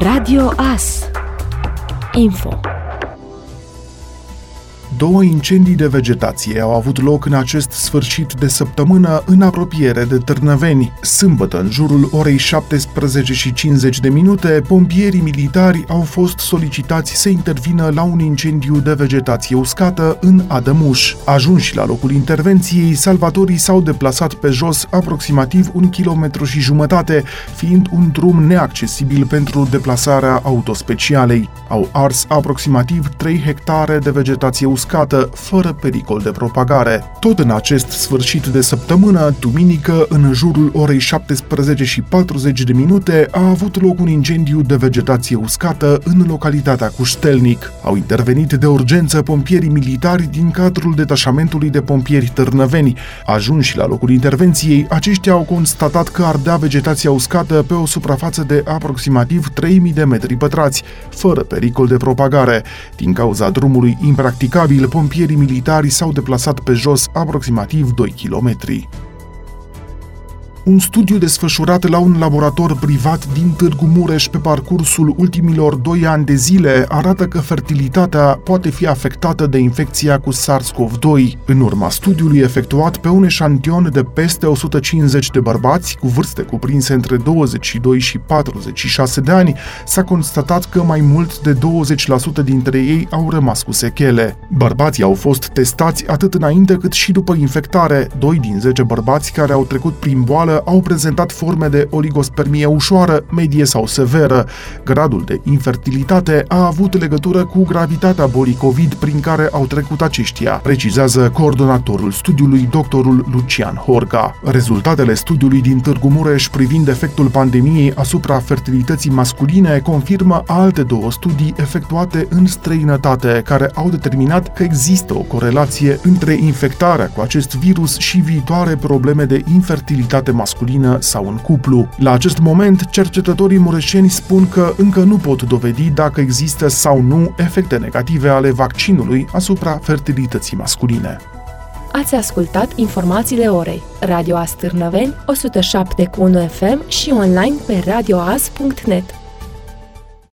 Radio AS Info Două incendii de vegetație au avut loc în acest sfârșit de săptămână în apropiere de Târnăveni. Sâmbătă, în jurul orei 17 și 50 de minute, pompierii militari au fost solicitați să intervină la un incendiu de vegetație uscată în Adămuș. Ajunși la locul intervenției, salvatorii s-au deplasat pe jos aproximativ un kilometru și jumătate, fiind un drum neaccesibil pentru deplasarea autospecialei. Au ars aproximativ 3 hectare de vegetație uscată uscată, fără pericol de propagare. Tot în acest sfârșit de săptămână, duminică, în jurul orei 17 și 40 de minute, a avut loc un incendiu de vegetație uscată în localitatea Cuștelnic. Au intervenit de urgență pompierii militari din cadrul detașamentului de pompieri târnăveni. Ajunși la locul intervenției, aceștia au constatat că ardea vegetația uscată pe o suprafață de aproximativ 3000 de metri pătrați, fără pericol de propagare. Din cauza drumului impracticabil, pompierii militari s-au deplasat pe jos aproximativ 2 kilometri. Un studiu desfășurat la un laborator privat din Târgu Mureș pe parcursul ultimilor doi ani de zile arată că fertilitatea poate fi afectată de infecția cu SARS-CoV-2. În urma studiului efectuat pe un eșantion de peste 150 de bărbați cu vârste cuprinse între 22 și 46 de ani, s-a constatat că mai mult de 20% dintre ei au rămas cu sechele. Bărbații au fost testați atât înainte cât și după infectare. Doi din 10 bărbați care au trecut prin boală au prezentat forme de oligospermie ușoară, medie sau severă. Gradul de infertilitate a avut legătură cu gravitatea bolii COVID prin care au trecut aceștia, precizează coordonatorul studiului, doctorul Lucian Horga. Rezultatele studiului din Târgu Mureș privind efectul pandemiei asupra fertilității masculine confirmă alte două studii efectuate în străinătate, care au determinat că există o corelație între infectarea cu acest virus și viitoare probleme de infertilitate masculină masculină sau în cuplu. La acest moment, cercetătorii mureșeni spun că încă nu pot dovedi dacă există sau nu efecte negative ale vaccinului asupra fertilității masculine. Ați ascultat informațiile orei. Radio Astârnăveni, 107.1 FM și online pe radioas.net.